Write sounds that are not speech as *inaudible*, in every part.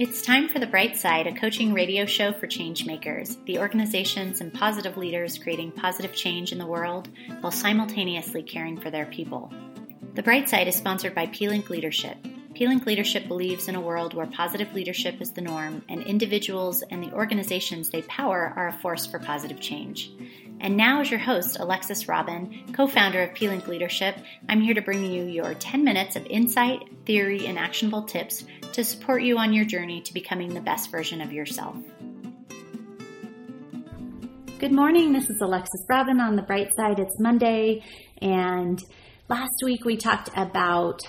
It's time for The Bright Side, a coaching radio show for changemakers, the organizations and positive leaders creating positive change in the world while simultaneously caring for their people. The Bright Side is sponsored by P-Link Leadership. P-Link Leadership believes in a world where positive leadership is the norm and individuals and the organizations they power are a force for positive change. And now, as your host, Alexis Robin, co founder of P-Link Leadership, I'm here to bring you your 10 minutes of insight, theory, and actionable tips to support you on your journey to becoming the best version of yourself. Good morning. This is Alexis Robin on the bright side. It's Monday, and last week we talked about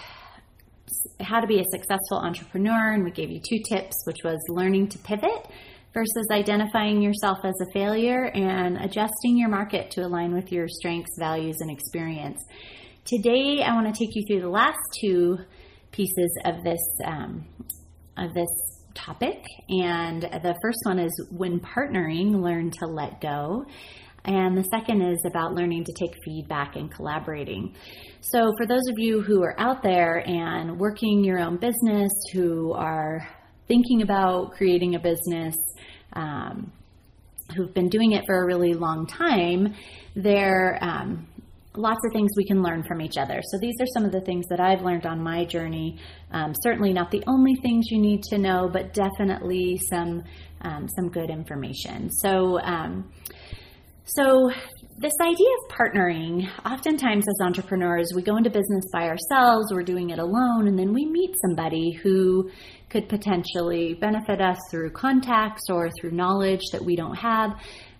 how to be a successful entrepreneur, and we gave you two tips, which was learning to pivot versus identifying yourself as a failure and adjusting your market to align with your strengths, values, and experience. Today, I want to take you through the last two pieces of this um, of this topic, and the first one is when partnering, learn to let go. And the second is about learning to take feedback and collaborating. So, for those of you who are out there and working your own business, who are thinking about creating a business, um, who've been doing it for a really long time, there um, lots of things we can learn from each other. So these are some of the things that I've learned on my journey. Um, certainly not the only things you need to know, but definitely some um, some good information. So. Um, so this idea of partnering, oftentimes as entrepreneurs, we go into business by ourselves, we're doing it alone, and then we meet somebody who could potentially benefit us through contacts or through knowledge that we don't have,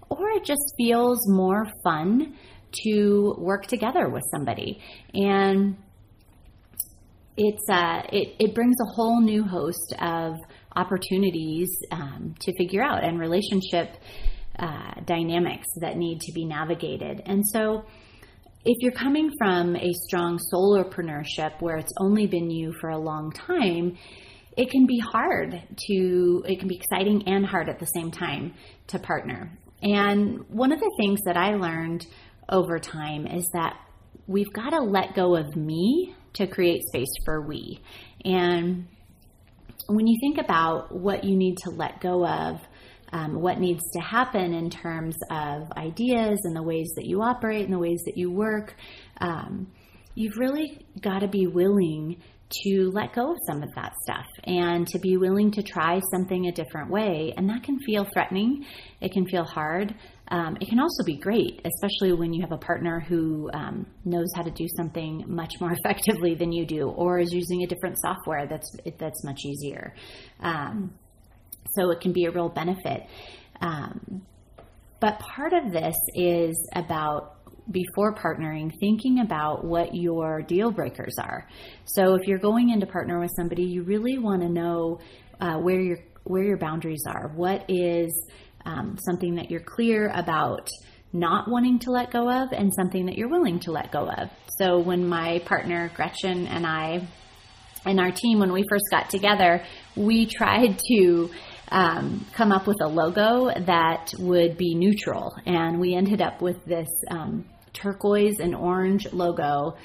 or it just feels more fun to work together with somebody. And it's uh, it, it brings a whole new host of opportunities um, to figure out and relationship uh, dynamics that need to be navigated. And so, if you're coming from a strong solopreneurship where it's only been you for a long time, it can be hard to, it can be exciting and hard at the same time to partner. And one of the things that I learned over time is that we've got to let go of me to create space for we. And when you think about what you need to let go of, um, what needs to happen in terms of ideas and the ways that you operate and the ways that you work, um, you've really got to be willing to let go of some of that stuff and to be willing to try something a different way. And that can feel threatening, it can feel hard. Um, it can also be great, especially when you have a partner who um, knows how to do something much more *laughs* effectively than you do, or is using a different software that's that's much easier. Um, so it can be a real benefit. Um, but part of this is about before partnering, thinking about what your deal breakers are. So if you're going in to partner with somebody, you really want to know uh, where your where your boundaries are. What is um, something that you're clear about not wanting to let go of, and something that you're willing to let go of. So when my partner Gretchen and I and our team, when we first got together, we *laughs* tried to um, come up with a logo that would be neutral. And we ended up with this um, turquoise and orange logo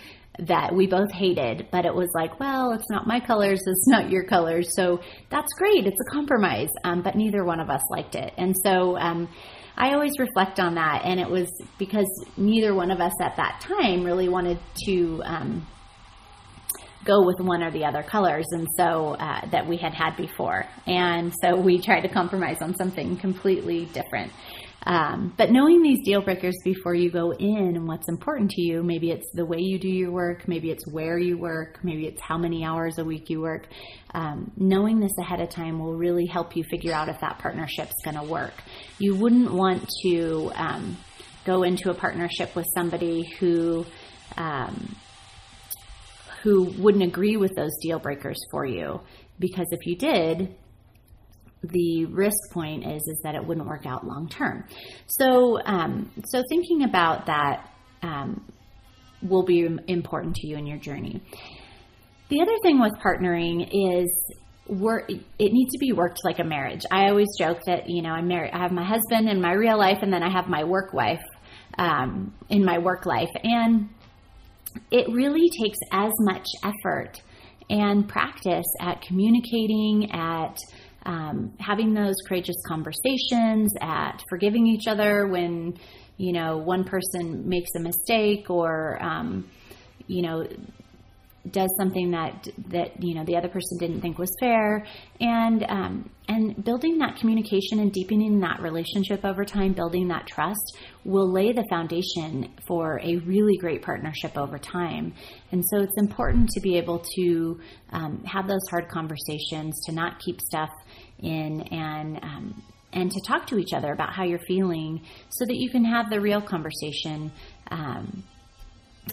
that we both hated, but it was like, well, it's not my colors, it's not your colors. So that's great, it's a compromise. Um, but neither one of us liked it. And so um, I always reflect on that. And it was because neither one of us at that time really wanted to. Um, go with one or the other colors and so uh, that we had had before. And so we tried to compromise on something completely different. Um, but knowing these deal breakers before you go in and what's important to you maybe it's the way you do your work maybe it's where you work maybe it's how many hours a week you work um, knowing this ahead of time will really help you figure out if that partnership's going to work. You wouldn't want to um, go into a partnership with somebody who um, who wouldn't agree with those deal breakers for you. Because if you did, the risk point is is that it wouldn't work out long term. So um, so thinking about that um, will be important to you in your journey. The other thing with partnering is work it needs to be worked like a marriage. I always joke that you know I'm married. I have my husband in my real life, and then I have my work wife um, in my work life, and it really takes as much effort and practice at communicating, at um, having those courageous conversations, at forgiving each other when you know one person makes a mistake or um, you know does something that that you know the other person didn't think was fair. And um, and building that communication and deepening that relationship over time building that trust will lay the foundation for a really great partnership over time. And so it's important to be able to um, have those hard conversations to not keep stuff in and um, and to talk to each other about how you're feeling so that you can have the real conversation um,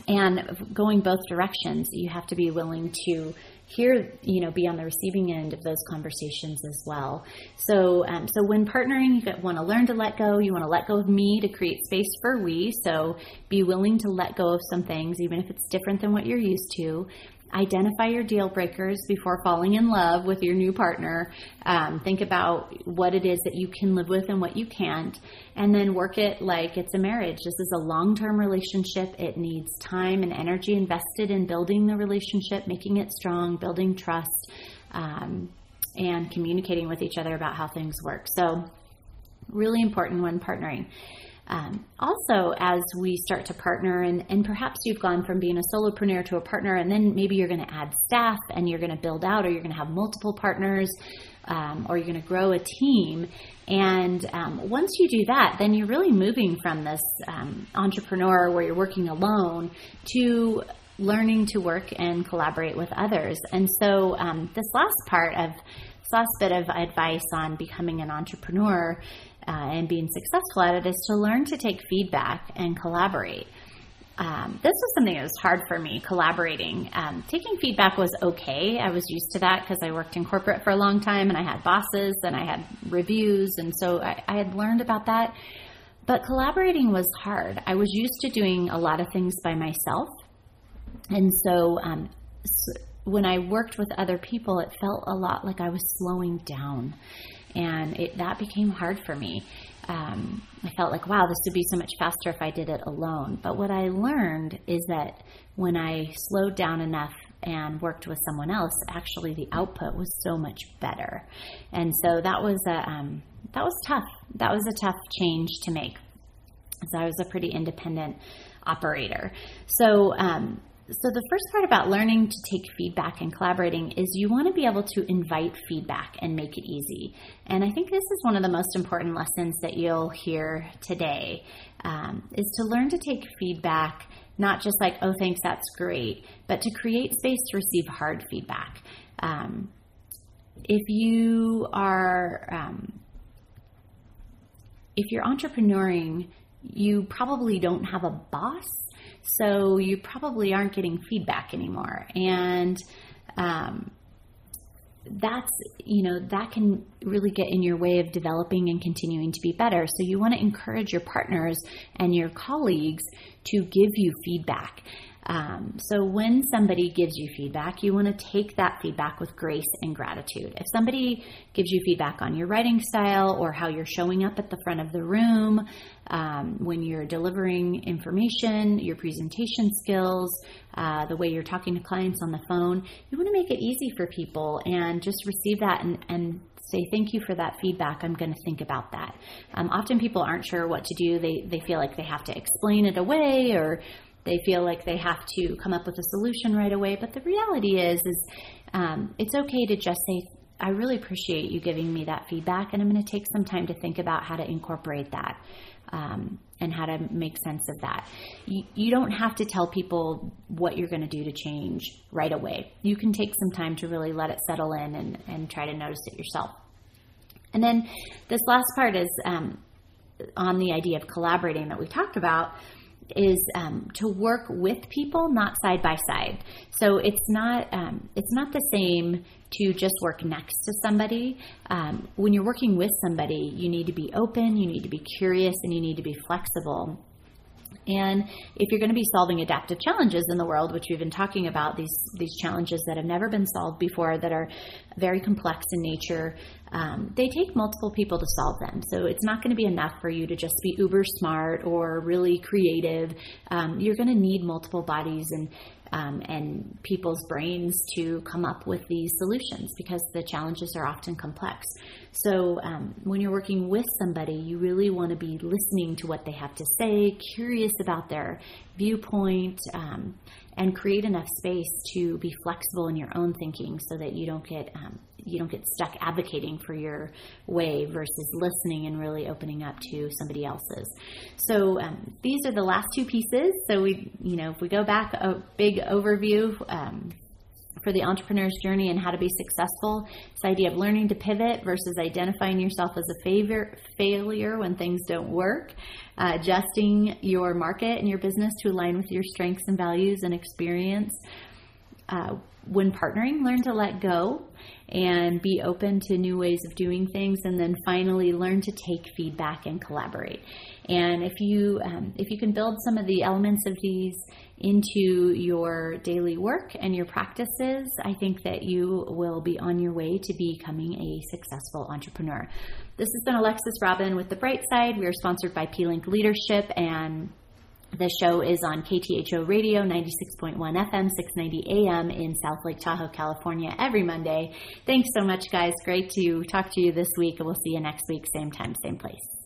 and going both directions you have to be willing to hear you know be on the receiving end of those conversations as well. So um, so when partnering you want to learn to let go. You want to let go of me to create space for we. So be willing to let go of some things even if it's different than what you're used to identify your deal breakers before falling in love with your new partner. Um, think about what it is that you can live with and what you can't, and then work it like it's a marriage. This is a long term relationship. It needs time and energy invested in building the relationship, making it strong, building trust, um, and communicating with each other about how things work. So, really important when partnering. Um, also, as we start to partner, and, and perhaps you've gone from being a solopreneur to a partner, and then maybe you're going to add staff and you're going to build out, or you're going to have multiple partners, um, or you're going to grow a team. And um, once you do that, then you're really moving from this um, entrepreneur where you're working alone to learning to work and collaborate with others. And so, um, this last part of this last bit of advice on becoming an entrepreneur uh, and being successful at it is to learn to take feedback and collaborate. Um, this was something that was hard for me collaborating. Um, taking feedback was okay. I was used to that because I worked in corporate for a long time and I had bosses and I had reviews, and so I, I had learned about that. But collaborating was hard. I was used to doing a lot of things by myself, and so, um, so when I worked with other people, it felt a lot like I was slowing down and it, that became hard for me. Um, I felt like, wow, this would be so much faster if I did it alone. But what I learned is that when I slowed down enough and worked with someone else, actually the output was so much better. And so that was a um, that was tough. That was a tough change to make. So I was a pretty independent operator. So um, so, the first part about learning to take feedback and collaborating is you want to be able to invite feedback and make it easy. And I think this is one of the most important lessons that you'll hear today um, is to learn to take feedback, not just like, oh, thanks, that's great, but to create space to receive hard feedback. Um, if you are, um, if you're entrepreneuring, you probably don't have a boss so you probably aren't getting feedback anymore. And um, that's, you know, that can really get in your way of developing and continuing to be better. So you want to encourage your partners and your colleagues to give you feedback. Um, so when somebody gives you feedback, you want to take that feedback with grace and gratitude. If somebody gives you feedback on your writing style or how you're showing up at the front of the room, um, when you're delivering information, your presentation skills, uh, the way you're talking to clients on the phone, you want to make it easy for people and just receive that and, and say thank you for that feedback. I'm going to think about that. Um, often people aren't sure what to do. They, they feel like they have to explain it away or they feel like they have to come up with a solution right away. But the reality is, is um, it's okay to just say, I really appreciate you giving me that feedback, and I'm going to take some time to think about how to incorporate that um, and how to make sense of that. You, you don't have to tell people what you're going to do to change right away. You can take some time to really let it settle in and, and try to notice it yourself. And then this last part is um, on the idea of collaborating that we talked about is um, to work with people, not side by side. So it's not um, it's not the same to just work next to somebody. Um, when you're working with somebody, you need to be open, you need to be curious, and you need to be flexible. And if you're going to be solving adaptive challenges in the world, which we've been talking about, these these challenges that have never been solved before, that are very complex in nature, um, they take multiple people to solve them. So it's not going to be enough for you to just be uber smart or really creative. Um, you're going to need multiple bodies and um, and people's brains to come up with these solutions because the challenges are often complex. So um, when you're working with somebody, you really want to be listening to what they have to say, curious about their viewpoint, um, and create enough space to be flexible in your own thinking so that you don't get um, you don't get stuck advocating for your way versus listening and really opening up to somebody else's. So um, these are the last two pieces. So we, you know, if we go back a big overview. Um, for the entrepreneur's journey and how to be successful. This idea of learning to pivot versus identifying yourself as a favor, failure when things don't work, uh, adjusting your market and your business to align with your strengths and values and experience. Uh, when partnering, learn to let go and be open to new ways of doing things, and then finally learn to take feedback and collaborate. And if you um, if you can build some of the elements of these into your daily work and your practices, I think that you will be on your way to becoming a successful entrepreneur. This has been Alexis Robin with The Bright Side. We are sponsored by P Link Leadership and the show is on KTHO Radio 96.1 FM, 690 AM in South Lake Tahoe, California, every Monday. Thanks so much, guys. Great to talk to you this week, and we'll see you next week, same time, same place.